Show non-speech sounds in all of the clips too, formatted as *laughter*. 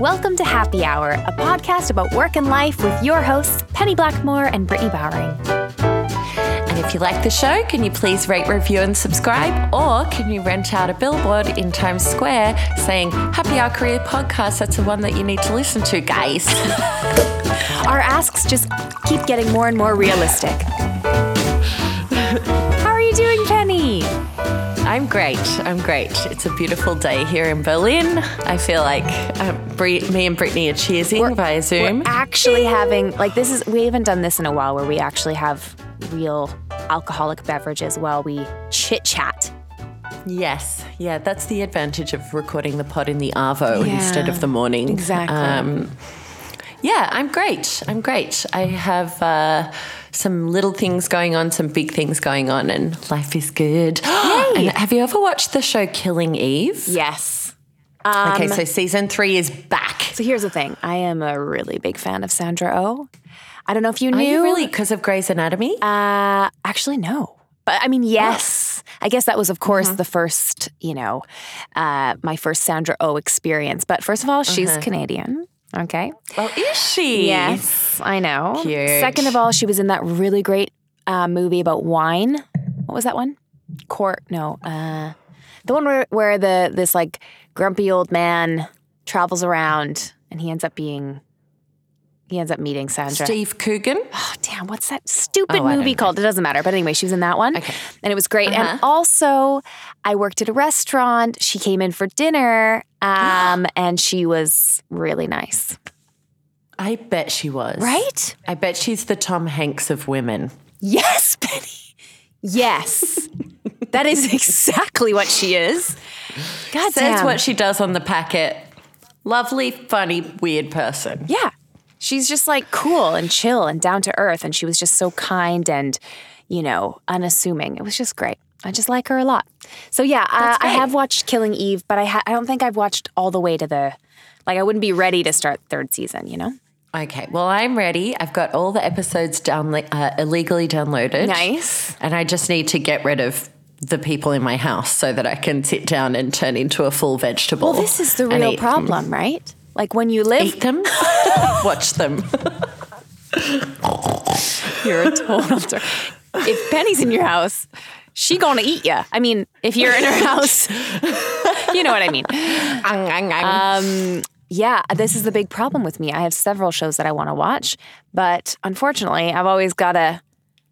Welcome to Happy Hour, a podcast about work and life with your hosts, Penny Blackmore and Brittany Bowering. And if you like the show, can you please rate, review, and subscribe? Or can you rent out a billboard in Times Square saying, Happy Hour Career Podcast? That's the one that you need to listen to, guys. *laughs* Our asks just keep getting more and more realistic. I'm great. I'm great. It's a beautiful day here in Berlin. I feel like um, Bri- me and Brittany are cheersing via Zoom. We're actually having, like, this is, we haven't done this in a while where we actually have real alcoholic beverages while we chit chat. Yes, yeah, that's the advantage of recording the pod in the Arvo Yeah, instead of the morning. exactly. Um, yeah, I'm great. I'm great. I have uh, some little things going on, some big things going on, and life is good. *gasps* and have you ever watched the show Killing Eve? Yes. okay, so season three is back. So here's the thing I am a really big fan of Sandra Oh. I don't know if you knew. You really because of Grey's Anatomy? Uh, actually, no. But I mean, yes. I guess that was, of course, Mm-hmm. the first, you know, uh, my first Sandra Oh experience. But first of all, she's Uh-huh. Canadian. Okay. oh, is she? Yes, I know. Cute. Second of all, she was in that really great uh, movie about wine. What was that one? Court? No, uh, the one where where the this like grumpy old man travels around and he ends up being he ends up meeting Sandra. Steve Coogan. Oh, damn, what's that stupid Oh, movie know. called? It doesn't matter. But anyway, she was in that one. Okay. And it was great. And Uh-huh. also, I worked at a restaurant. She came in for dinner *gasps* um, and she was really nice. I bet she was. Right? I bet she's the Tom Hanks of women. Yes, Penny. Yes. that is exactly what she is. God Says damn. what she does on the packet. Lovely, funny, weird person. Yeah. She's just like cool and chill and down to earth. And she was just so kind and, you know, unassuming. It was just great. I just like her a lot. So yeah, uh, I have watched Killing Eve, but I ha- I don't think I've watched all the way to the like I wouldn't be ready to start third season. You know, Okay, well, I'm ready. I've got all the episodes uh, illegally downloaded. Nice. And I just need to get rid of the people in my house so that I can sit down and turn into a full vegetable. well, this is the real problem, right? Like when you live, Eat them, *laughs* watch them. you're a total. If Penny's in your house, she gonna eat you. I mean, if you're in her *laughs* house, you know what I mean. Um, yeah, this is the big problem with me. I have several shows that I want to watch, but unfortunately, I've always got to.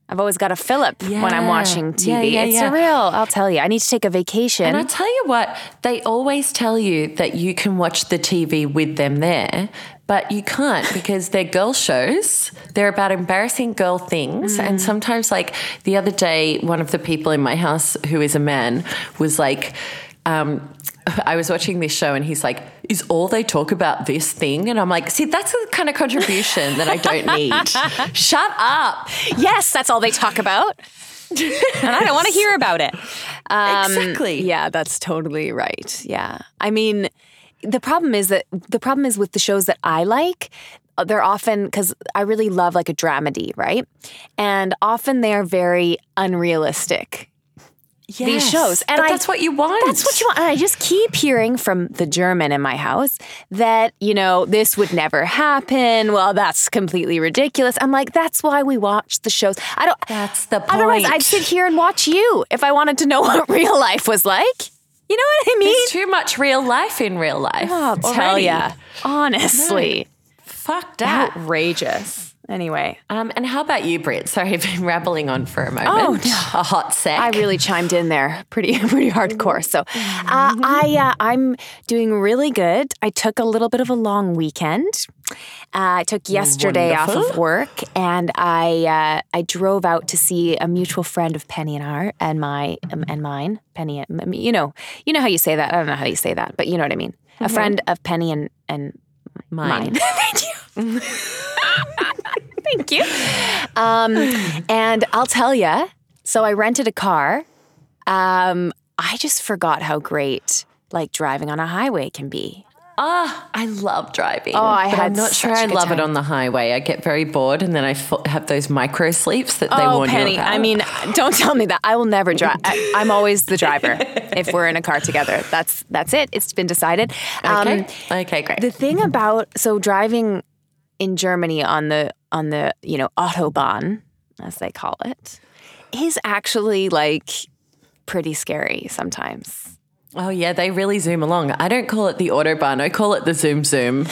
I've always got a Philip when I'm watching TV. Yeah, yeah, it's yeah. surreal. I'll tell you. I need to take a vacation. And I tell you what, they always tell you that you can watch the TV with them there, but you can't because they're girl shows. They're about embarrassing girl things. Mm. And sometimes, like the other day, one of the people in my house who is a man was like, um, *laughs* I was watching this show and he's like, Is all they talk about this thing? And I'm like, See, that's the kind of contribution that I don't need. *laughs* Shut up. yes, that's all they talk about. *laughs* and I don't want to hear about it. Um, Exactly. Yeah, that's totally right. Yeah. I mean, the problem is that the problem is with the shows that I like, uh, they're often because I really love like a dramedy, right? And often they're very unrealistic. These shows. And but I- that's what you want. That's what you want. And I just keep hearing from the German in my house that, you know, this would never happen. Well, that's completely ridiculous. I'm like, that's why we watch the shows. I don't That's the point. Otherwise. I'd sit here and watch you if I wanted to know *laughs* what real life was like. You know what I mean? There's too much real life in real life. Oh, I'll tell ya. Honestly, Fuck that. outrageous. Anyway, Um, and how about you, Britt? Sorry, *laughs* I've been rambling on for a moment. Oh, A hot sec. I really chimed in there, pretty *laughs* pretty hardcore. So, uh, I uh, I'm doing really good. I took a little bit of a long weekend. Uh, I took yesterday off of work, and I uh, I drove out to see a mutual friend of Penny and our and my um, and mine. Penny, and you know you know how you say that. I don't know how you say that, but you know what I mean. A friend of Penny and and Mine. mine. *laughs* Thank you. Thank you. Um, and I'll tell you. So I rented a car. Um, I just forgot how great like driving on a highway can be. Ah, I love driving. Oh, I but had I'm not sure I love it on the highway. I get very bored, and then I f- have those micro sleeps that they oh, warn Penny. you about. I mean, don't tell me that. I will never drive. I, I'm always the driver *laughs* if we're in a car together. That's that's it. It's been decided. Um, okay, okay, great. The thing about so driving in Germany on the on the you know autobahn as they call it is actually like pretty scary sometimes. Oh yeah, they really zoom along. I don't call it the autobahn. I call it the zoom zoom.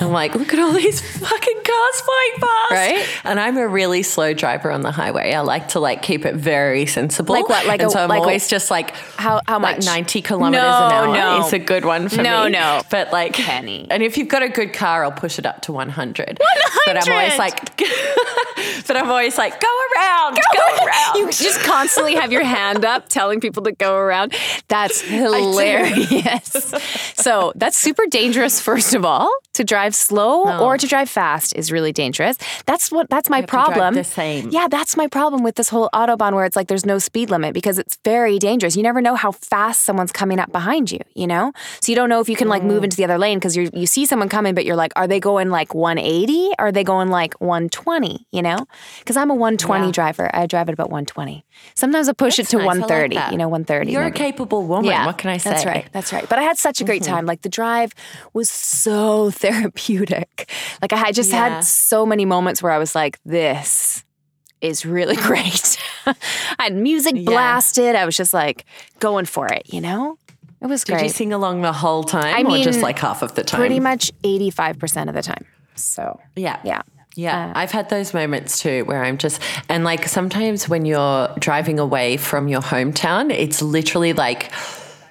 I'm like, look at all these *laughs* fucking cars flying past. Right. And I'm a really slow driver on the highway. I like to like keep it very sensible. Like what? Like and a- so I'm like a- always just like How how like much? 90 kilometers No, an hour no. is a good one for No, me. no. No. But like Penny. And if you've got a good car, I'll push it up to 100. 100. But I'm always like *laughs* But I'm always like, go around, go, around. You just constantly have your hand up telling people to go around. That's hilarious. so that's super dangerous, first of all. To drive slow oh. or to drive fast is really dangerous. That's what that's my have to drive problem. the same. Yeah, that's my problem with this whole Autobahn where it's like there's no speed limit because it's very dangerous. You never know how fast someone's coming up behind you, you know? So you don't know if you can like Mm. move into the other lane because you you see someone coming, but you're like, are they going like 180? Are they going like 120? You know? Because I'm a 120 Yeah. driver. I drive at about 120. Sometimes I push it to Nice, I like 130. you know, 130. You're a capable woman. What can I say? Mm-hmm. That's right. That's right. But I had such a great time. Like the drive was so *laughs* therapeutic. Like I just Yeah. had so many moments where I was like, this is really *laughs* great. I had music Yeah. blasted. I was just like going for it, you know? It was great. Did great. you sing along the whole time I or just like half of the time? Pretty much 85% of the time. So, Yeah. yeah. Yeah, uh, I've had those moments too where I'm just, and like sometimes when you're driving away from your hometown, it's literally like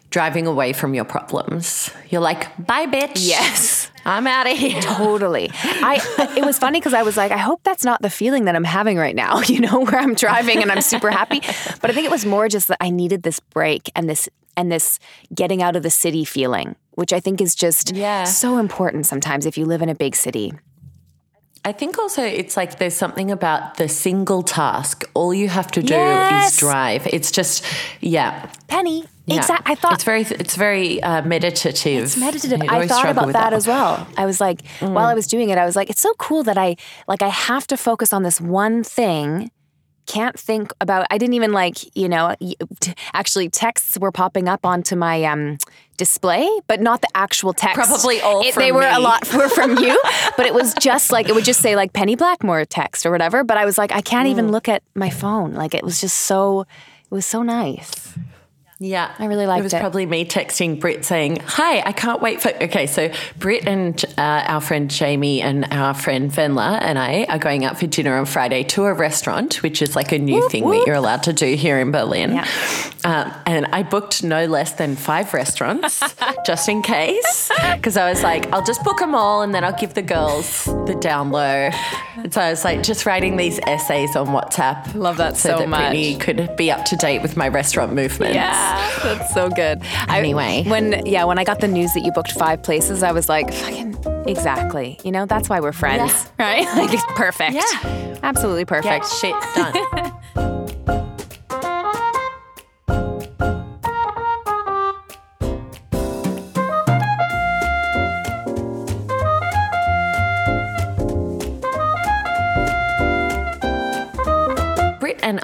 driving away from your problems. You're like, bye, bitch. Yes. *laughs* I'm out of here. Totally. I it was funny because I was like, I hope that's not the feeling that I'm having right now, *laughs* you know, where I'm driving and I'm super happy. But I think it was more just that I needed this break and this and this getting out of the city feeling, which I think is just Yeah. so important sometimes if you live in a big city. I think also it's like there's something about the single task. All you have to do Yes. is drive. It's just, yeah. Penny, yeah. exactly. I thought it's very, it's very uh, meditative. It's meditative. I I thought about with that, as well. I was like, while I was doing it, I was like, it's so cool that I like I have to focus on this one thing. Can't think about. I didn't even like you know. t- Actually, texts were popping up onto my um, display, but not the actual text. Probably all It- They were a lot were from you, *laughs* but it was just like it would just say like Penny Blackmore text or whatever. But I was like, I can't Mm. even look at my phone. Like it was just so. It was so nice. Yeah, I really liked It was it. Was probably me texting Britt saying, "Hi, I can't wait for." Okay, so Britt and uh, our friend Jamie and our friend Venla and I are going out for dinner on Friday to a restaurant, which is like a new thing that you're allowed to do here in Berlin. Yeah. Um, and I booked no less than five restaurants *laughs* just in case, because I was like, I'll just book them all and then I'll give the girls the down low. So I was like, just writing these essays on WhatsApp. Love that so, so that much. Brittany could be up to date with my restaurant movements. Yeah, that's so good. I- Anyway. when yeah, when I got the news that you booked five places, I was like, fucking exactly. You know, that's why we're friends, *laughs* right? Like it's perfect. Yeah. absolutely Get perfect. shit done. *laughs*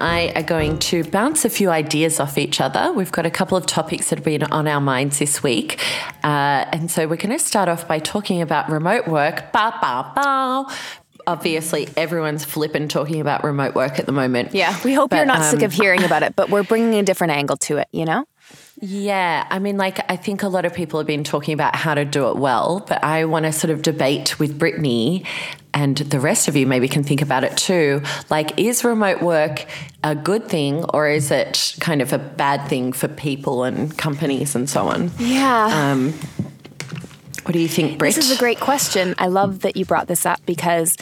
I are going to bounce a few ideas off each other. We've got a couple of topics that have been on our minds this week. Uh, and so we're going to start off by talking about remote work. Ba, ba, ba. Obviously, everyone's flipping talking about remote work at the moment. Yeah, we hope you're But, not sick um, of hearing about it, but we're bringing a different angle to it. You know? Yeah, I mean, like, I think a lot of people have been talking about how to do it well, but I want to sort of debate with Brittany and the rest of you maybe can think about it too. Like, is remote work a good thing or is it kind of a bad thing for people and companies and so on? Yeah. Um, what do you think, Britt? This is a great question. I love that you brought this up because,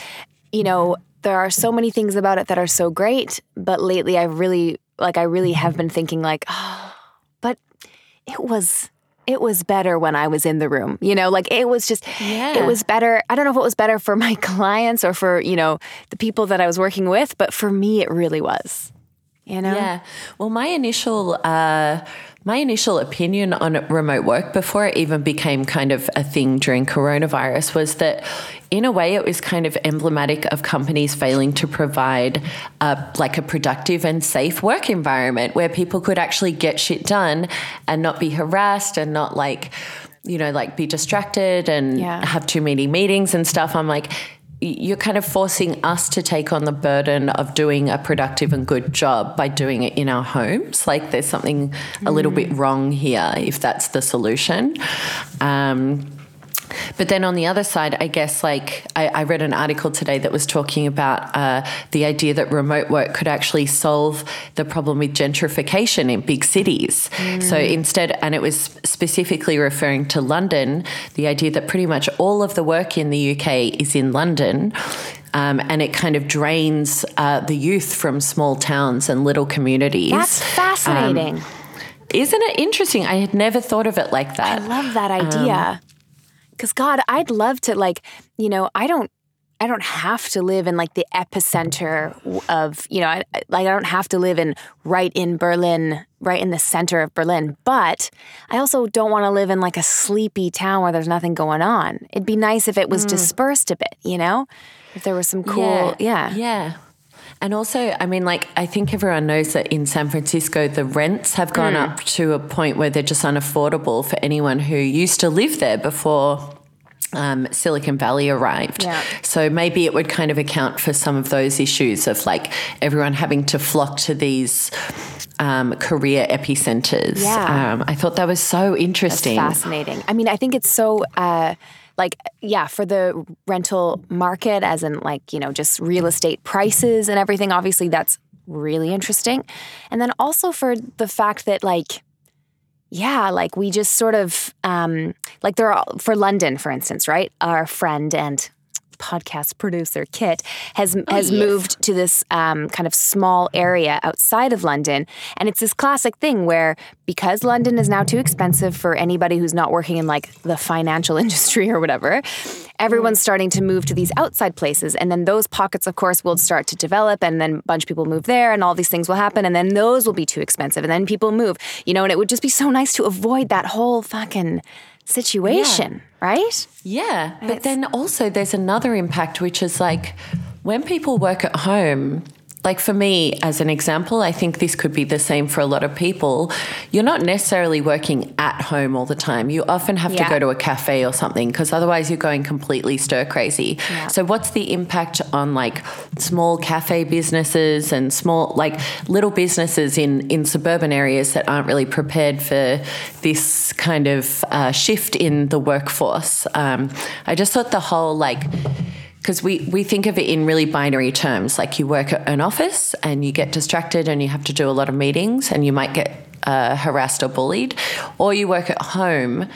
you know, there are so many things about it that are so great, but lately I've really like I really have been thinking like, *gasps* oh, but it was it was better when I was in the room. You know, like it was just Yeah. it was better. I don't know if it was better for my *laughs* clients or for, you know, the people that I was working with, but for me it really was. You know? Yeah. Well, my initial uh, my initial opinion on remote work before it even became kind of a thing during coronavirus was that in a way it was kind of emblematic of companies failing to provide a, like a productive and safe work environment where people could actually get shit done and not be harassed and not like you know like be distracted and Yeah. have too many meetings and stuff i'm like you're kind of forcing us to take on the burden of doing a productive and good job by doing it in our homes. Like there's something a little bit wrong here if that's the solution. Um, but then on the other side, I guess like I, I read an article today that was talking about uh, the idea that remote work could actually solve the problem with gentrification in big cities. So instead, and it was specifically referring to London, the idea that pretty much all of the work in the UK is in London. Um, and it kind of drains uh, the youth from small towns and little communities. That's fascinating. Isn't it interesting? I had never thought of it like that. I love that idea. Cuz God, I'd love to like, you know, I don't I don't have to live in like the epicenter of, you know, I, like I don't have to live in right in Berlin, right in the center of Berlin, but I also don't want to live in like a sleepy town where there's nothing going on. It'd be nice if it was mm. dispersed a bit, you know? If there was some cool, yeah. Yeah. And also, I mean, like, I think everyone knows that in San Francisco, the rents have gone Hmm. up to a point where they're just unaffordable for anyone who used to live there before um, Silicon Valley arrived. Yeah. So maybe it would kind of account for some of those issues of like everyone having to flock to these um, career epicenters. Yeah. Um, I thought that was so interesting. fascinating. I mean, I think it's so uh, like yeah for the rental market, as in like you know just real estate prices and everything. Obviously, that's really interesting, and then also for the fact that like. Yeah, like we just sort of um, like there are for London, for instance, right? Our friend and podcast producer Kit has has yes. moved to this um, kind of small area outside of London, and it's this classic thing where because London is now too expensive for anybody who's not working in like the financial *laughs* industry or whatever, everyone's starting to move to these outside places, and then those pockets, of course, will start to develop, and then a bunch of people move there, and all these things will happen, and then those will be too expensive, and then people move, you know, and it would just be so nice to avoid that whole fucking situation, right? Yeah, but then also there's another impact, which is like when people work at home. Like for me, as an example, I think this could be the same for a lot of people. You're not necessarily working at home all the time. You often have Yeah. to go to a cafe or something because otherwise you're going completely stir crazy. Yeah. So, what's the impact on like small cafe businesses and small, like little businesses in, in suburban areas that aren't really prepared for this kind of uh, shift in the workforce? Um, I just thought the whole like, because we, we think of it in really binary terms. Like you work at an office and you get distracted and you have to do a lot of meetings and you might get uh, harassed or bullied or you work at home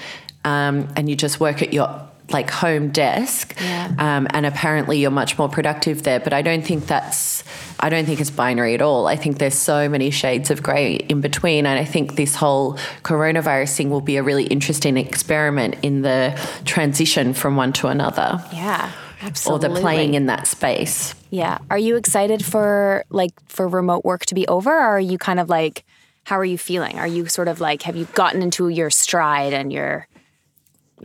um, and you just work at your like home desk Yeah. um, and apparently you're much more productive there. But i don't think that's i don't think it's binary at all. I think there's so many shades of grey in between. And i think this whole coronavirus thing will be a really interesting experiment in the transition from one to another. Yeah, or absolutely. the playing in that space. Yeah. Are you excited for like for remote work to be over or are you kind of like how are you feeling? Are you sort of like have you gotten into your stride and your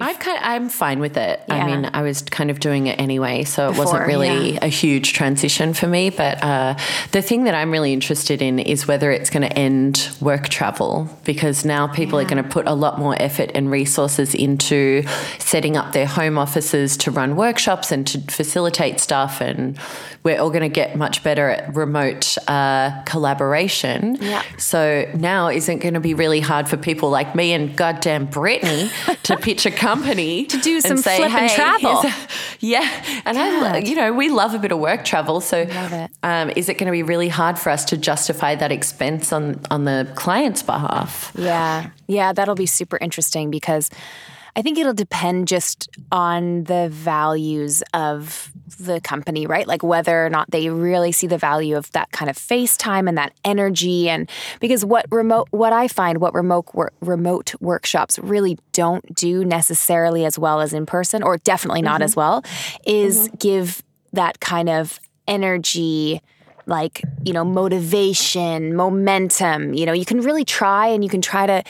I've kind of, I'm fine with it. Yeah. I mean, I was kind of doing it anyway, so it Before, wasn't really yeah. a huge transition for me. But uh, the thing that I'm really interested in is whether it's going to end work travel because now people are going to put a lot more effort and resources into setting up their home offices to run workshops and to facilitate stuff. And we're all going to get much better at remote uh, collaboration. Yeah. So now isn't going to be really hard for people like me and goddamn Brittany *laughs* to pitch a company to do some flippin' travel." *laughs* yeah, and I, you know, we love a bit of work travel. So, Love it. Um, is it going to be really hard for us to justify that expense on on the client's behalf? Yeah. Yeah, that'll be super interesting because I think it'll depend just on the values of the company, right? Like whether or not they really see the value of that kind of FaceTime and that energy and because what remote what I find what remote work, remote workshops really don't do necessarily as well as in person or definitely not as mm-hmm. well is mm-hmm. give that kind of energy like, you know, motivation, momentum. You know, you can really try and you can try to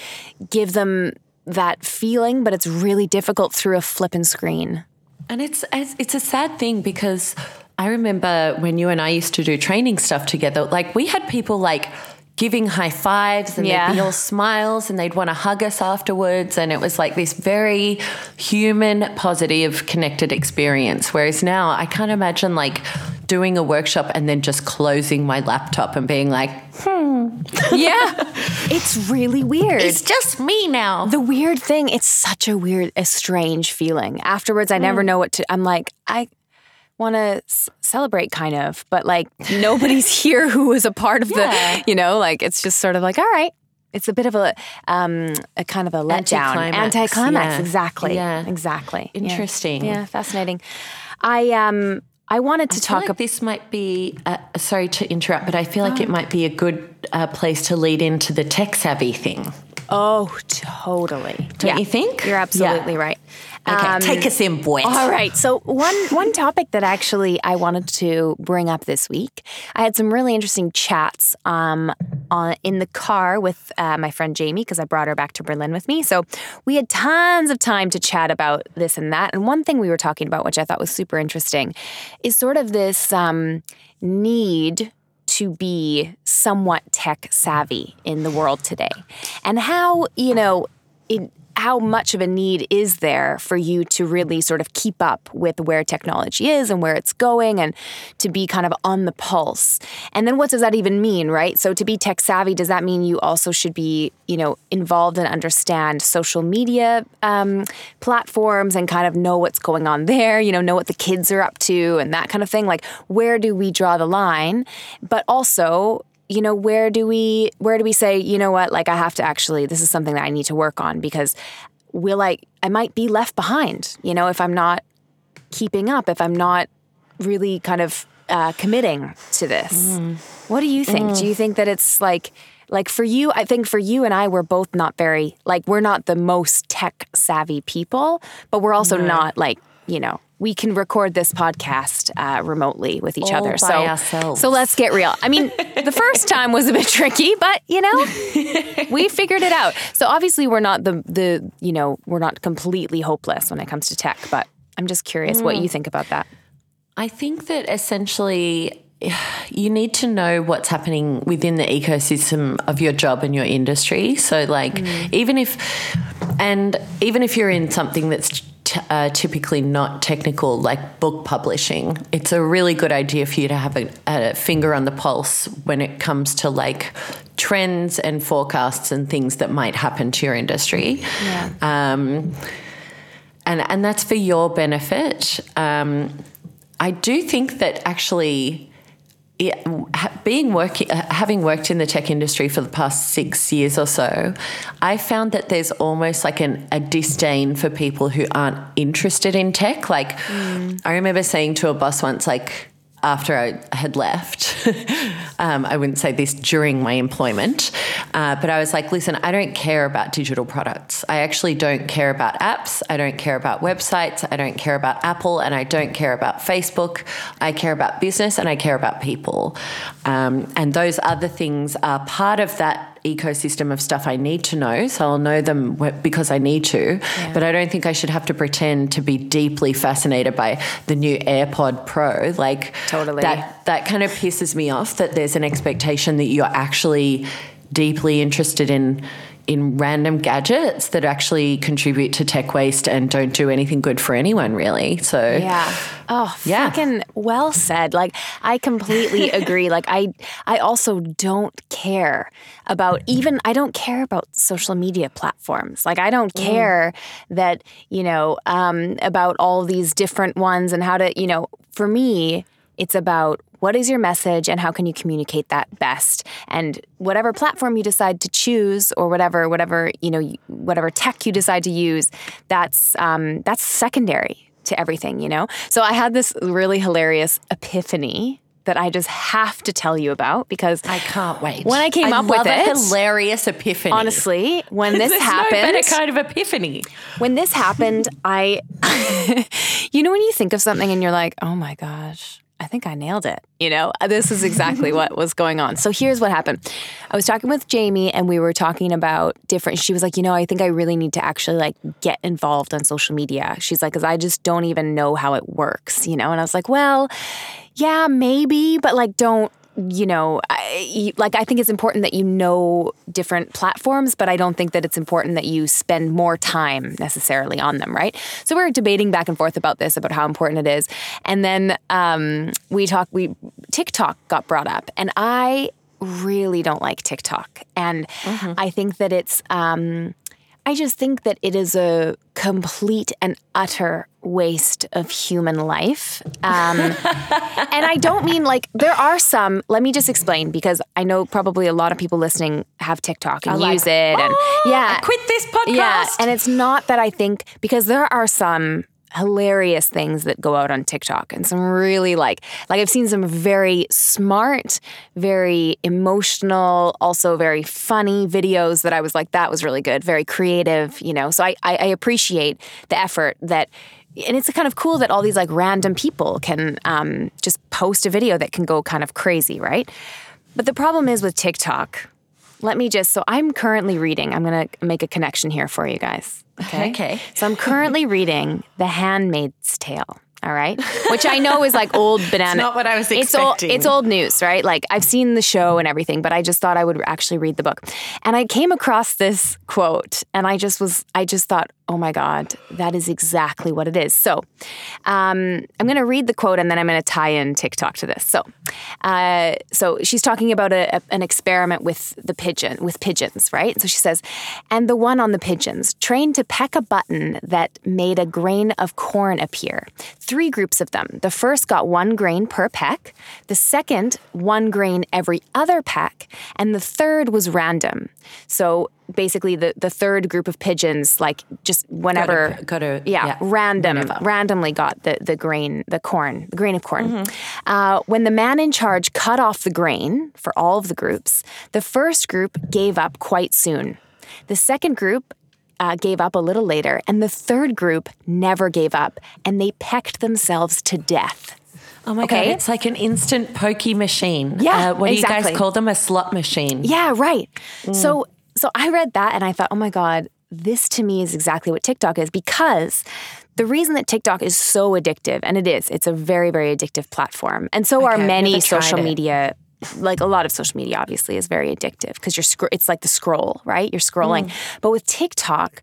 give them that feeling, but it's really difficult through a flippin' screen. And it's it's a sad thing because I remember when you and I used to do training stuff together, like we had people like giving high fives and Yeah. they'd be all smiles and they'd want to hug us afterwards. And it was like this very human, positive, connected experience. Whereas now I can't imagine like doing a workshop and then just closing my laptop and being like, hmm. *laughs* Yeah. it's really weird. it's just me now. the weird thing, it's such a weird, a strange feeling. Afterwards, I Mm. never know what to, I'm like, I want to s- celebrate kind of, but like nobody's *laughs* here who was a part of Yeah. the, you know, like it's just sort of like, all right. It's a bit of a, um, a kind of a letdown. Anticlimax, Anticlimax, yeah. exactly. Yeah. Exactly. Interesting. Yeah, fascinating. I um I wanted to I talk like about this might be, uh, sorry to interrupt, but I feel like it might be a good uh, place to lead into the tech savvy thing. Oh, totally. Don't you think? You're absolutely right. Okay, Um, take us in, boy. All right. So one one topic that actually I wanted to bring up this week, I had some really interesting chats um, on in the car with uh, my friend Jamie because I brought her back to Berlin with me. So we had tons of time to chat about this and that. And one thing we were talking about, which I thought was super interesting, is sort of this um, need to be somewhat tech savvy in the world today, and how you know it how much of a need is there for you to really sort of keep up with where technology is and where it's going and to be kind of on the pulse? And then what does that even mean, right? So to be tech savvy, does that mean you also should be, you know, involved and understand social media um, platforms and kind of know what's going on there, you know, know what the kids are up to and that kind of thing? Like, where do we draw the line? But also, you know where do we where do we say you know what? Like i have to actually this is something that i need to work on because will i i might be left behind you know if i'm not keeping up if i'm not really kind of uh, committing to this. What do you think? Do you think that it's like like for you i think for you and i we're both not very like we're not the most tech savvy people but we're also not like you know we can record this podcast uh, remotely with each All other. so ourselves. so let's get real. I mean *laughs* the first time was a bit tricky but you know we figured it out. So obviously we're not the the you know we're not completely hopeless when it comes to tech but i'm just curious what you think about that. I think that essentially you need to know what's happening within the ecosystem of your job and your industry. So, like, even if, and even if you're in something that's t- uh, typically not technical, like book publishing, it's a really good idea for you to have a, a finger on the pulse when it comes to like trends and forecasts and things that might happen to your industry. Um, and and that's for your benefit. Um, I do think that actually, it, being working, uh, having worked in the tech industry for the past six years or so, I found that there's almost like an, a disdain for people who aren't interested in tech. Like, I remember saying to a boss once, like. After I had left, *laughs* um, I wouldn't say this during my employment, uh, but I was like, listen, I don't care about digital products. I actually don't care about apps. I don't care about websites. I don't care about Apple and I don't care about Facebook. I care about business and I care about people. Um, and those other things are part of that ecosystem of stuff I need to know. So I'll know them because I need to. But I don't think I should have to pretend to be deeply fascinated by the new AirPod Pro. Like, Totally. that that kind of pisses me off that there's an expectation that you're actually deeply interested in in random gadgets that actually contribute to tech waste and don't do anything good for anyone really so Yeah. Oh, Yeah. fucking well said. Like I completely *laughs* agree. Like I I also don't care about even I don't care about social media platforms. Like I don't care that, you know, um about all these different ones and how to, you know, for me, it's about what is your message and how can you communicate that best and whatever platform you decide to choose or whatever whatever you know whatever tech you decide to use that's um, that's secondary to everything you know so i had this really hilarious epiphany that i just have to tell you about because I can't wait. When I came I up with a it- hilarious epiphany. honestly when *laughs* this There's happened no better kind of epiphany. when this happened, I, *laughs* you know, when you think of something and you're like, oh my gosh, I think I nailed it. You know, uh, this is exactly *laughs* what was going on. So here's what happened. I was talking with Jamie and we were talking about different she was like, "You know, I think I really need to actually like get involved on social media." She's like, "Cuz I just don't even know how it works," you know? And I was like, "Well, yeah, maybe, but like don't you know, I, like I think it's important that you know different platforms, but I don't think that it's important that you spend more time necessarily on them, right? So we are debating back and forth about this, about how important it is, and then um, we talk. We TikTok got brought up, and I really don't like TikTok, and mm-hmm. I think that it's. Um, I just think that it is a complete and utter waste of human life. Um, *laughs* and I don't mean like there are some, let me just explain because I know probably a lot of people listening have TikTok and use it. And yeah. I quit this podcast. Yeah. And it's not that I think, because there are some hilarious things that go out on TikTok and some really like like I've seen some very smart, very emotional, also very funny videos that I was like that was really good, very creative, you know. So I I, I appreciate the effort that and it's kind of cool that all these like random people can um, just post a video that can go kind of crazy, right? But the problem is with TikTok. Let me just so I'm currently reading. I'm going to make a connection here for you guys. Okay. Okay. So I'm currently reading The Handmaid's Tale. All right. Which I know is like old *laughs* banana. it's not what I was expecting. It's old, it's old news, right? Like I've seen the show and everything, but I just thought I would actually read the book. And I came across this quote and I just was, I just thought, oh my God, that is exactly what it is. So um, I'm going to read the quote and then I'm going to tie in TikTok to this. So, uh, so she's talking about a, a, an experiment with the pigeon, with pigeons, right? So she says, and the one on the pigeons trained to peck a button that made a grain of corn appear. Three groups of them. The first got one grain per peck, the second, one grain every other peck, and the third was random. So basically the, the third group of pigeons like just whenever go to, yeah, yeah, random whenever. randomly got the, the grain the corn the grain of corn mm-hmm. uh, when the man in charge cut off the grain for all of the groups the first group gave up quite soon the second group uh, gave up a little later and the third group never gave up and they pecked themselves to death Oh my okay? god, it's like an instant pokey machine. Yeah, uh, what exactly. do you guys call them? A slot machine. Yeah, right. Mm. So so I read that and I thought, oh my God, this to me is exactly what TikTok is because the reason that TikTok is so addictive, and it is, it's a very, very addictive platform. And so okay, are many social media like a lot of social media obviously is very addictive because you're sc- it's like the scroll right you're scrolling mm. but with tiktok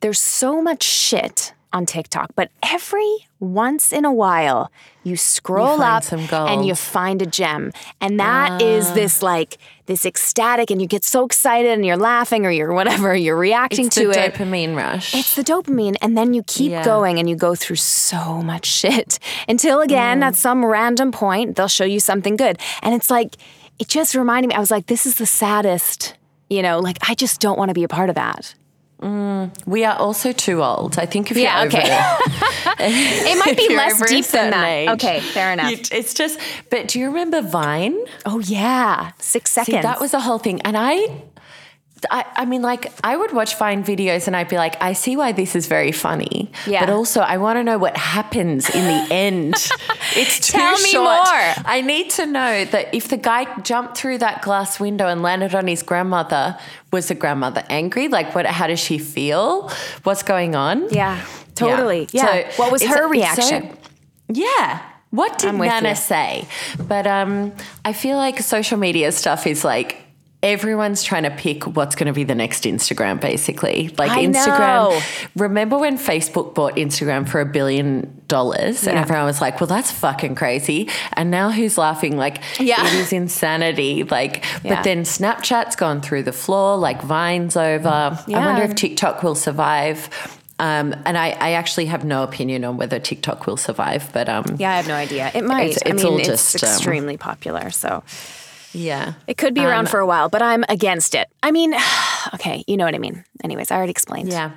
there's so much shit on TikTok, but every once in a while you scroll you up and you find a gem. And that uh. is this like this ecstatic and you get so excited and you're laughing or you're whatever, you're reacting to it. it's to the it. dopamine rush. It's the dopamine and then you keep yeah. going and you go through so much shit until again mm. at some random point they'll show you something good. And it's like it just reminded me I was like this is the saddest, you know, like I just don't want to be a part of that. Mm, we are also too old. I think if you're yeah, okay. *laughs* it might be *laughs* less deep than that. Age, okay, fair enough. You, it's just, but do you remember Vine? Oh yeah, six seconds. See, that was a whole thing, and I I, I, mean, like, I would watch Vine videos and I'd be like, I see why this is very funny. Yeah. But also, I want to know what happens in the *laughs* end. it's too Tell me more. I need to know that if the guy jumped through that glass window and landed on his grandmother, was the grandmother angry? Like, what? How does she feel? What's going on? Yeah, totally. Yeah. yeah. So what was her reaction? So, yeah. What did Nana you. say? But um, I feel like social media stuff is like everyone's trying to pick what's going to be the next Instagram, basically. Like I Instagram. Know. Remember when Facebook bought Instagram for a billion dollars and everyone was like, well, that's fucking crazy. And now who's laughing? Like, yeah. it is insanity. Like, yeah. but then Snapchat's gone through the floor, like Vine's over. Yeah. I wonder if TikTok will survive. Um, and I, I, actually have no opinion on whether TikTok will survive, but um, yeah, I have no idea. It might. It's, it's I mean, all it's um, extremely um, popular, so yeah. It could be around um, for a while, but I'm against it. I mean, *sighs* okay, you know what I mean. Anyways, I already explained. Yeah.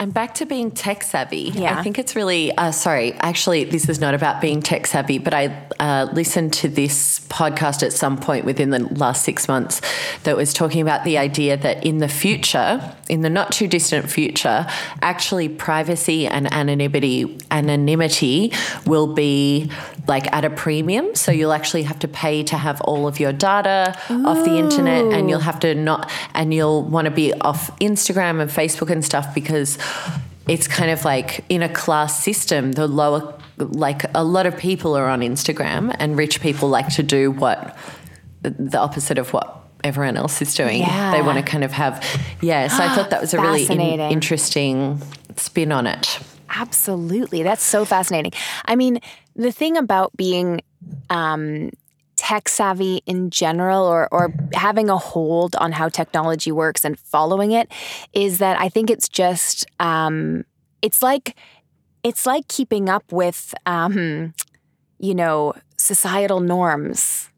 I'm back to being tech savvy. Yeah. I think it's really, uh, sorry, actually, this is not about being tech savvy, but I uh, listened to this podcast at some point within the last six months that was talking about the idea that in the future, in the not too distant future, actually privacy and anonymity, anonymity will be like at a premium. So you'll actually have to pay to have all of your data off the internet and you'll have to not, and you'll want to be off Instagram and Facebook and stuff because it's kind of like in a class system, the lower, like a lot of people are on Instagram and rich people like to do what the opposite of what everyone else is doing. Yeah. They want to kind of have, yeah. So I thought that was a really in- interesting spin on it. Absolutely. That's so fascinating. I mean, the thing about being um, tech savvy in general or, or having a hold on how technology works and following it is that I think it's just, um, it's like, it's like keeping up with, um, you know, societal norms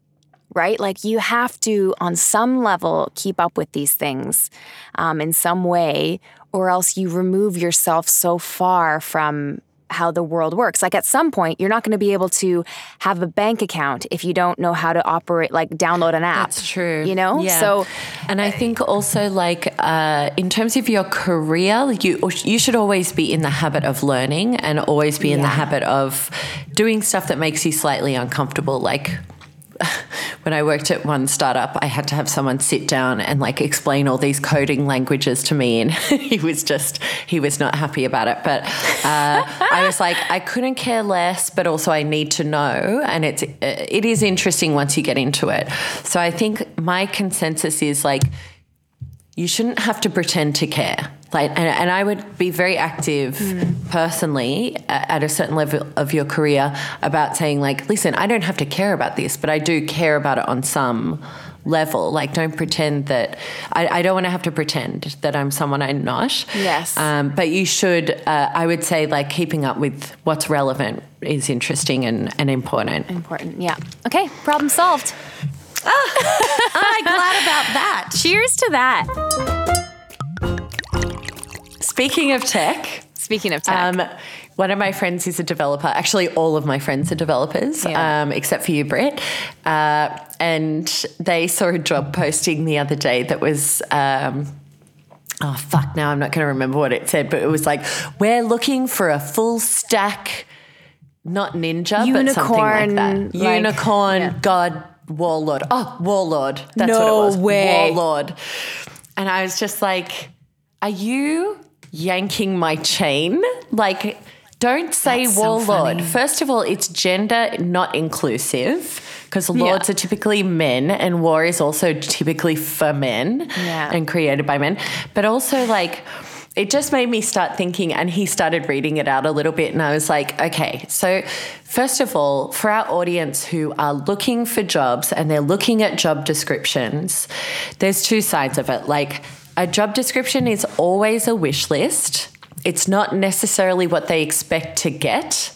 right? Like you have to, on some level, keep up with these things um, in some way, or else you remove yourself so far from how the world works. Like at some point, you're not going to be able to have a bank account if you don't know how to operate, like download an app. That's true. You know? Yeah. So, and I think also like uh, in terms of your career, like, you you should always be in the habit of learning and always be in the habit of doing stuff that makes you slightly uncomfortable. Like *laughs* when I worked at one startup, I had to have someone sit down and like explain all these coding languages to me, and *laughs* he was just he was not happy about it. But uh, I was like, I couldn't care less, but also I need to know, and it's it is interesting once you get into it. So I think my consensus is like you shouldn't have to pretend to care. Like, and, and I would be very active personally a- at a certain level of your career about saying, like, listen, I don't have to care about this, but I do care about it on some level. Like, don't pretend that I, I don't want to have to pretend that I'm someone I'm not. Yes. Um, but you should, uh, I would say, like, keeping up with what's relevant is interesting and, and important. important. Yeah. Okay. Problem solved. *laughs* I'm glad about that. Cheers to that. Speaking of tech, Speaking of tech. Um, one of my friends is a developer. Actually, all of my friends are developers, Yeah. um, except for you, Britt. Uh, and they saw a job posting the other day that was. Um, Oh fuck! Now I'm not going to remember what it said, but it was like we're looking for a full stack, not ninja, but something like that. Unicorn, like- yeah. god, warlord. Oh, warlord. That's No what it was. way. Warlord. And I was just like, "Are you yanking my chain? Like, don't say That's warlord. funny. First of all, it's gender not inclusive." Because lords are typically men, and war is also typically for men Yeah. and created by men. But also, like, it just made me start thinking, and he started reading it out a little bit, and I was like, okay, so first of all, for our audience who are looking for jobs and they're looking at job descriptions, there's two sides of it. Like, a job description is always a wish list. It's not necessarily what they expect to get.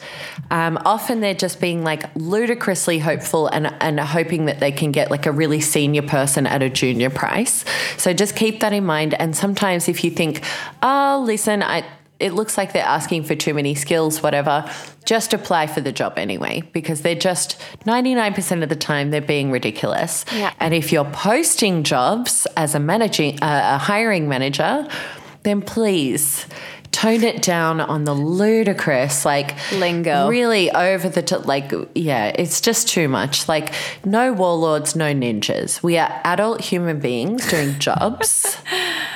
Um, often they're just being like ludicrously hopeful and, and hoping that they can get like a really senior person at a junior price. So just keep that in mind. And sometimes if you think, oh, listen, I, it looks like they're asking for too many skills, whatever, just apply for the job anyway, because they're just 99% of the time they're being ridiculous. Yeah. And if you're posting jobs as a managing, uh, a hiring manager, then please tone it down on the ludicrous, like Lingo. really over the top. Like, yeah, it's just too much. Like, no warlords, no ninjas. We are adult human beings doing *laughs* jobs.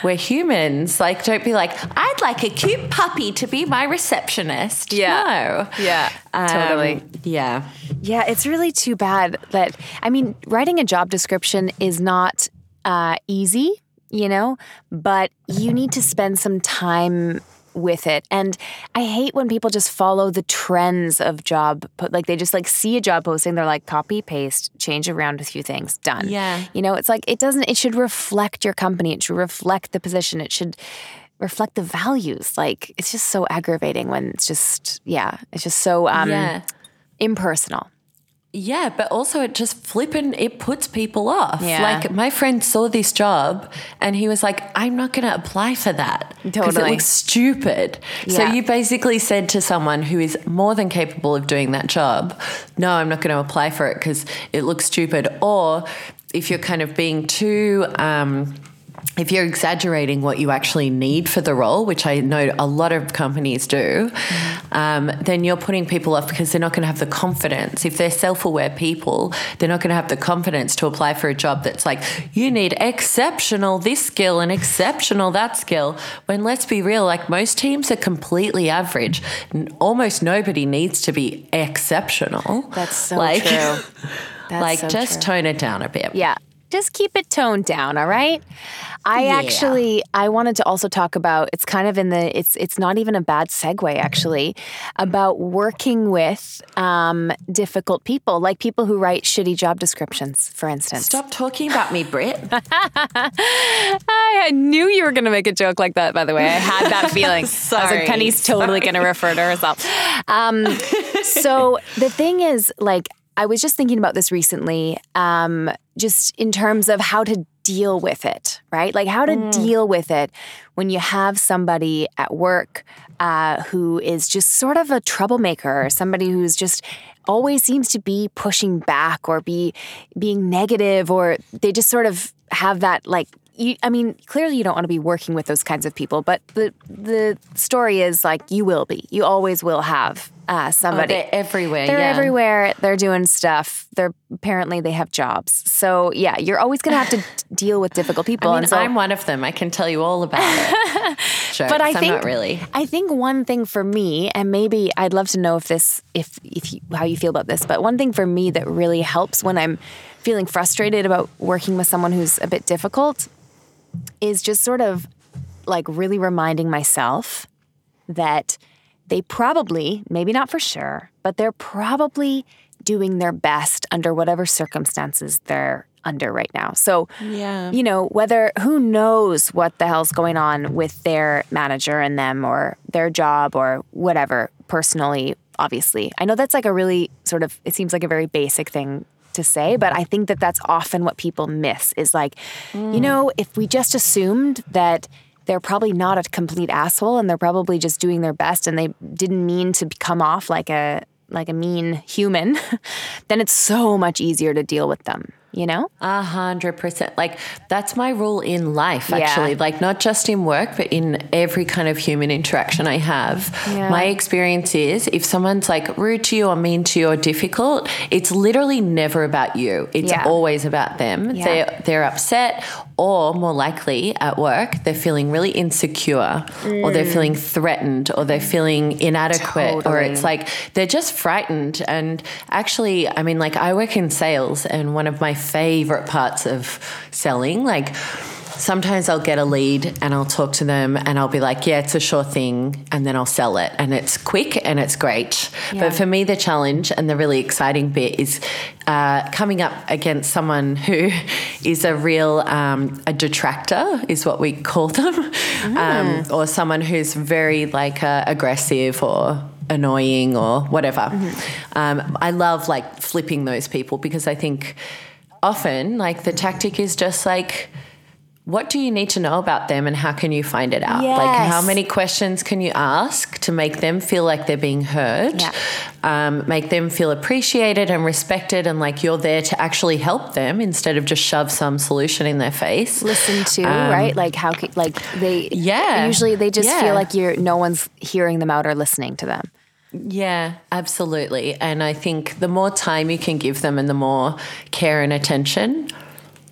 We're humans. Like, don't be like, I'd like a cute puppy to be my receptionist. Yeah. No. Yeah, totally. Um, yeah. Yeah, it's really too bad that, I mean, writing a job description is not uh, easy, you know, but you need to spend some time with it. And I hate when people just follow the trends of job, po- like they just like see a job posting, they're like copy, paste, change around a few things, done. Yeah. You know, it's like it doesn't, it should reflect your company, it should reflect the position, it should reflect the values. Like it's just so aggravating when it's just, yeah, it's just so um, Yeah. impersonal. Yeah, but also it just flipping it puts people off. Yeah. Like my friend saw this job and he was like, "I'm not going to apply for that because it looks stupid." So you basically said to someone who is more than capable of doing that job, "No, I'm not going to apply for it because it looks stupid." Or if you're kind of being too um, if you're exaggerating what you actually need for the role, which I know a lot of companies do, um, then you're putting people off because they're not going to have the confidence. If they're self aware people, they're not going to have the confidence to apply for a job that's like, you need exceptional this skill and exceptional that skill. When let's be real, like most teams are completely average. Almost nobody needs to be exceptional. That's so like, true. *laughs* That's like, so just true. tone it down a bit. Yeah. Just keep it toned down, all right? I Yeah. actually I wanted to also talk about it's kind of in the it's it's not even a bad segue actually about working with um, difficult people, like people who write shitty job descriptions, for instance. Stop talking about me, Britt. *laughs* I knew you were going to make a joke like that. By the way, I had that *laughs* feeling. I was Sorry, like, Penny's totally going to refer to herself. Um, so the thing is, like, I was just thinking about this recently, um, just in terms of how to deal with it, right? Like how to deal with it when you have somebody at work uh, who is just sort of a troublemaker, or somebody who's just always seems to be pushing back or be being negative, or they just sort of have that like you, I mean, clearly you don't want to be working with those kinds of people, but the the story is like you will be. You always will have uh, somebody. they're everywhere, They're yeah. everywhere. They're doing stuff. They're apparently they have jobs. So yeah, you're always going to have to *sighs* deal with difficult people. I mean, and so, I'm one of them. I can tell you all about it. *laughs* Jokes. but I I'm think not really. I think one thing for me, and maybe I'd love to know if this, if if you, how you feel about this. But one thing for me that really helps when I'm feeling frustrated about working with someone who's a bit difficult is just sort of like really reminding myself that they probably, maybe not for sure, but they're probably doing their best under whatever circumstances they're under right now. So, Yeah. you know, whether who knows what the hell's going on with their manager and them or their job or whatever personally, obviously. I know that's like a really sort of, it seems like a very basic thing to say, but mm-hmm. I think that that's often what people miss is like, you mm. know, if we just assumed that they're probably not a complete asshole and they're probably just doing their best and they didn't mean to come off like a like a mean human, *laughs* then it's so much easier to deal with them, you know? A hundred percent. Like that's my rule in life, Yeah. actually. Like not just in work, but in every kind of human interaction I have. Yeah. My experience is if someone's like rude to you or mean to you or difficult, it's literally never about you. It's Yeah. always about them. Yeah. They're they're upset or more likely at work, they're feeling really insecure or they're mm. feeling threatened or they're feeling inadequate or it's like they're just frightened and actually i mean like i work in sales and one of my favorite parts of selling. Like sometimes i'll get a lead and i'll talk to them and i'll be like yeah it's a sure thing and then i'll sell it and it's quick and it's great. Yeah. but for me the challenge and the really exciting bit is uh, coming up against someone *laughs* who is a real um, a detractor is what we call them. Um, or someone who's very like uh, aggressive or annoying or whatever. Um, I love like flipping those people because I think often like the tactic is just like, what do you need to know about them and how can you find it out? Like, how many questions can you ask to make them feel like they're being heard? Yeah. Um, make them feel appreciated and respected and like you're there to actually help them instead of just shove some solution in their face. listen to, right? Like how like they Um, Yeah. usually they just Yeah. feel like you're no one's hearing them out or listening to them. Yeah, absolutely. And I think the more time you can give them and the more care and attention,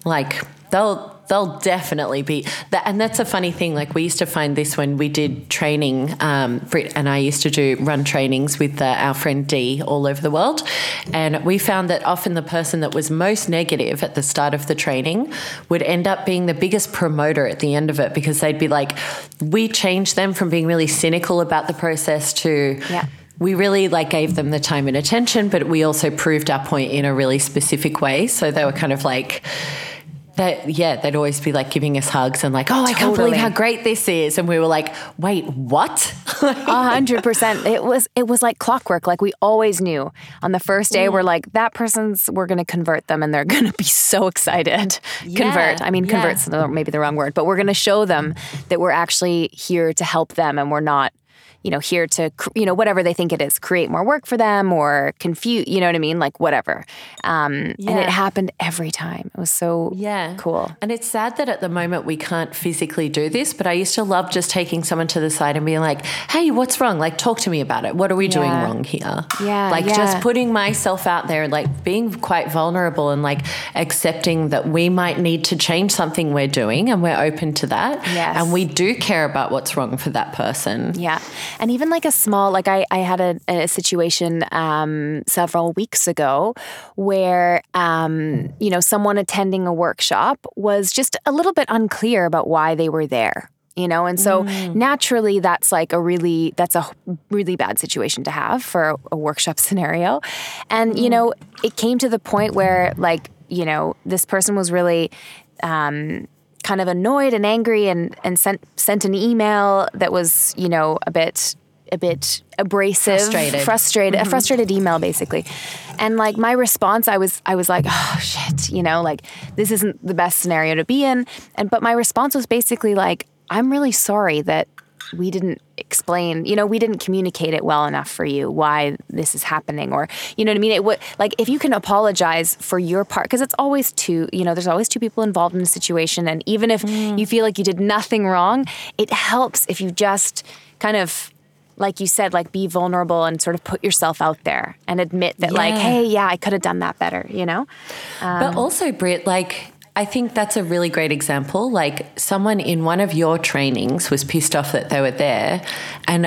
like they'll they'll definitely be that and that's a funny thing like we used to find this when we did training um, Brit and I used to do run trainings with uh, our friend D all over the world and we found that often the person that was most negative at the start of the training would end up being the biggest promoter at the end of it because they'd be like we changed them from being really cynical about the process to Yeah. We really like gave them the time and attention, but we also proved our point in a really specific way. So they were kind of like that yeah, they'd always be like giving us hugs and like, oh, I can't believe how great this is. And we were like, wait, what? *laughs* A hundred percent. It was it was like clockwork. Like we always knew. On the first day, we're mm. like, that person's we're gonna convert them and they're *laughs* gonna be so excited. convert. I mean yeah. convert's maybe the wrong word, but we're gonna show them that we're actually here to help them and we're not you know, here to, you know, whatever they think it is, create more work for them or confuse, you know what I mean? Like whatever. Um, And it happened every time. It was so Yeah. cool. And it's sad that at the moment we can't physically do this, but I used to love just taking someone to the side and being like, hey, what's wrong? Like, talk to me about it. What are we doing wrong here? Yeah, Like, yeah. just putting myself out there, like being quite vulnerable and like accepting that we might need to change something we're doing and we're open to that. Yes. And we do care about what's wrong for that person. Yeah. And even like a small, like I, I had a, a situation um, several weeks ago where, um, you know, someone attending a workshop was just a little bit unclear about why they were there. You know, and so naturally, that's like a really that's a really bad situation to have for a workshop *laughs* scenario, and you know, it came to the point where like you know this person was really um, kind of annoyed and angry and and sent sent an email that was you know a bit a bit abrasive. Frustrated. frustrated a mm-hmm. frustrated email basically. And like my response i was i was like oh shit you know like this isn't the best scenario to be in. And but my response was basically like i'm really sorry that we didn't explain you know we didn't communicate it well enough for you why this is happening or you know what i mean? It would like if you can apologize for your part because it's always two you know there's always two people involved in a situation. And even if mm. you feel like you did nothing wrong it helps if you just kind of like you said like be vulnerable and sort of put yourself out there and admit that like hey yeah i could have done that better you know? But um, also, Britt, like, I think that's a really great example. Like, someone in one of your trainings was pissed off that they were there, and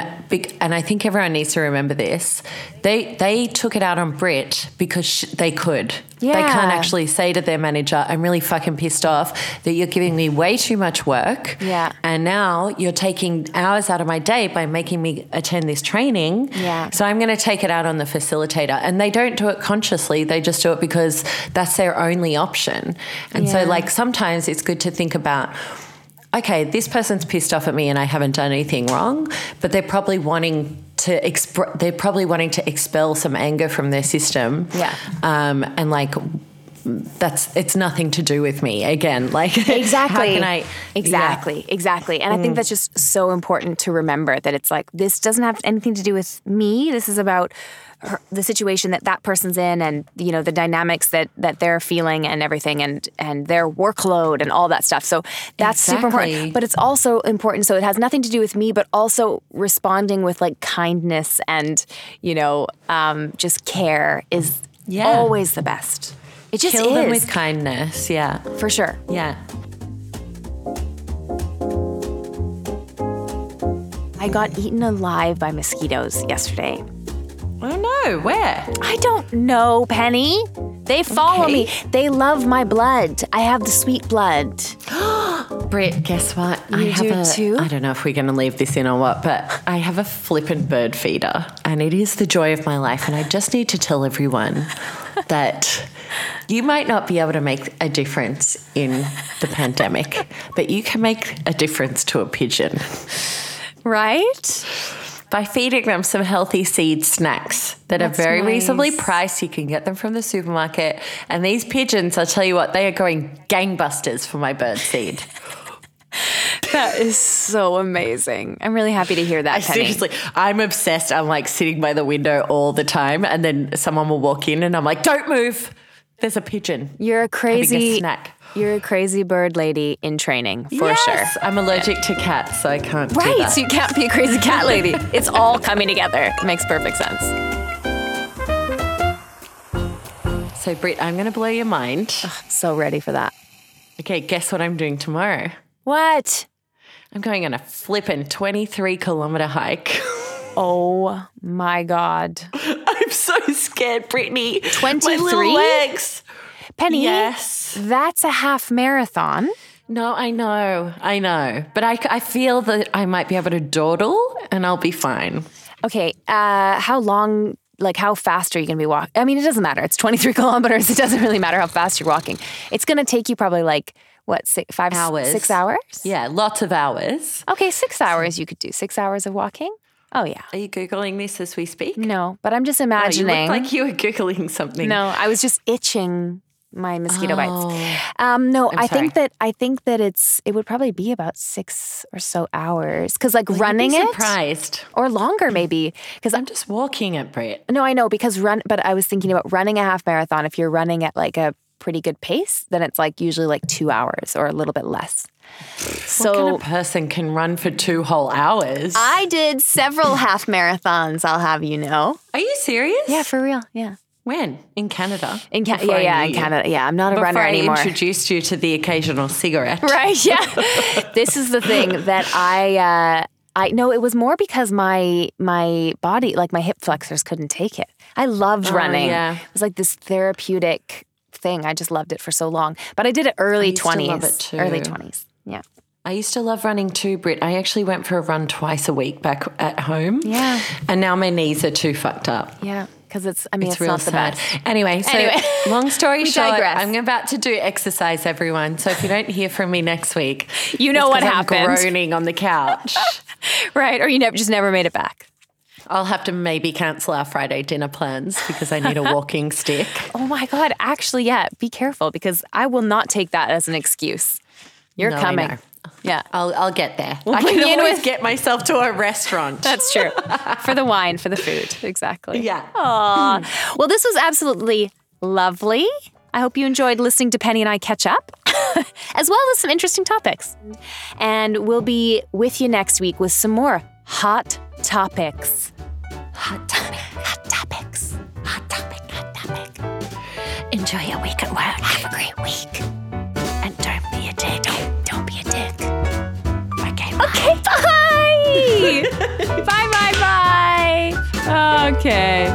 and I think everyone needs to remember this. They they took it out on Britt because sh- they could. They can't actually say to their manager, "I'm really fucking pissed off that you're giving me way too much work." Yeah. and now you're taking hours out of my day by making me attend this training. Yeah. So I'm going to take it out on the facilitator. And they don't do it consciously, they just do it because that's their only option. And so, like, sometimes it's good to think about. Okay, this person's pissed off at me and I haven't done anything wrong, but they're probably wanting to exp- they're probably wanting to expel some anger from their system. Yeah. Um, and like that's it's nothing to do with me. Again, like *laughs* exactly. I exactly. Exactly. And i think that's just so important to remember that it's like this doesn't have anything to do with me. This is about her, the situation that that person's in and you know the dynamics that that they're feeling and everything and and their workload and all that stuff. So that's super important. But it's also important. So it has nothing to do with me but also responding with like kindness and you know um, just care is Yeah. always the best it just kill is them with kindness. Yeah. for sure Yeah. I got eaten alive by mosquitoes yesterday. Oh no, where? I don't know, Penny. They follow Okay. me. They love my blood. I have the sweet blood. *gasps* Britt, guess what? I have do a, too? I don't know if we're going to leave this in or what, but I have a flippant bird feeder and it is the joy of my life. And I just need to tell everyone *laughs* that you might not be able to make a difference in the pandemic, but you can make a difference to a pigeon Right? by feeding them some healthy seed snacks that That's are very nice. reasonably priced. You can get them from the supermarket. And these pigeons, I'll tell you what, they are going gangbusters for my bird seed. *laughs* That is so amazing. I'm really happy to hear that, Penny. Seriously, I'm obsessed. I'm like sitting by the window all the time, and then someone will walk in, and I'm like, "Don't move! There's a pigeon." You're a crazy a snack. You're a crazy bird lady in training, for Yes, sure. I'm allergic to cats, so I can't. do Right, that. so you can't be a crazy cat lady. *laughs* it's all coming together. It makes perfect sense. So, Britt, I'm going to blow your mind. i'm So ready for that. Okay, guess what I'm doing tomorrow? What? I'm going on a flippin' 23 kilometer hike. *laughs* Oh my God. *laughs* I'm so scared, Brittany. My 23? little legs. Penny, Yes. that's a half marathon. No, I know, I know, but I, I feel that I might be able to dawdle, and I'll be fine. Okay, uh, how long like how fast are you going to be walking? I mean, it doesn't matter. It's 23 *laughs* kilometers. It doesn't really matter how fast you're walking. It's going to take you probably like what six, five Hours. six hours. Yeah, lots of hours. Okay, six hours you could do. Six hours of walking. Oh yeah. Are you googling this as we speak? No, but I'm just Oh, you imagining. look like you were googling something. no, I was just itching my mosquito Oh. bites. Um, no, I'm I think that I think that it's it would probably be about six or so hours because like be running it surprised. or longer maybe because I'm just walking it, Brit. No, I know because run, but I was thinking about running a half marathon. If you're running at like a pretty good pace, then it's like usually like two hours or a little bit less. So what kind of person can run for two whole hours? I did several half marathons. I'll have you know. Are you serious? Yeah, for real. Yeah, When? In Canada? in Ca- yeah, yeah, in. Canada. Yeah, I'm not a Before runner I anymore. introduced you to the occasional cigarette. *laughs* right? Yeah. *laughs* this is the thing that I. Uh, I know it was more because my my body, like my hip flexors, couldn't take it. I loved Oh, running. yeah. It was like this therapeutic thing. I just loved it for so long. But I did it early used to love twenties. it too. Early twenties. I used to love running too, Brit. I actually went for a run twice a week back at home. Yeah. And now my knees are too fucked up. Yeah. Because it's. I mean, it's, It's, real not the sad. best. Anyway, so Anyway. *laughs* long story *laughs* short, digress. I'm about to do exercise, everyone. So if you don't hear from me next week, *laughs* You know what happened. I'm groaning on the couch. Right. Or you never just never made it back. I'll have to maybe cancel our Friday dinner plans because I need a walking stick. Oh my God. Actually, yeah. Be careful because I will not take that as an excuse. You're No, coming. Yeah. I'll, I'll get there. I can always with- get myself to a restaurant. That's true. *laughs* for the wine, for the food. Exactly. yeah. Aw. Hmm. Well, this was absolutely lovely. I hope you enjoyed listening to Penny and I catch up, *laughs* as well as some interesting topics. And we'll be with you next week with some more hot topics. Hot topic. Hot topics. Hot topic. Hot topic. Enjoy your week at work. Have a great week. bye, bye, bye. Okay.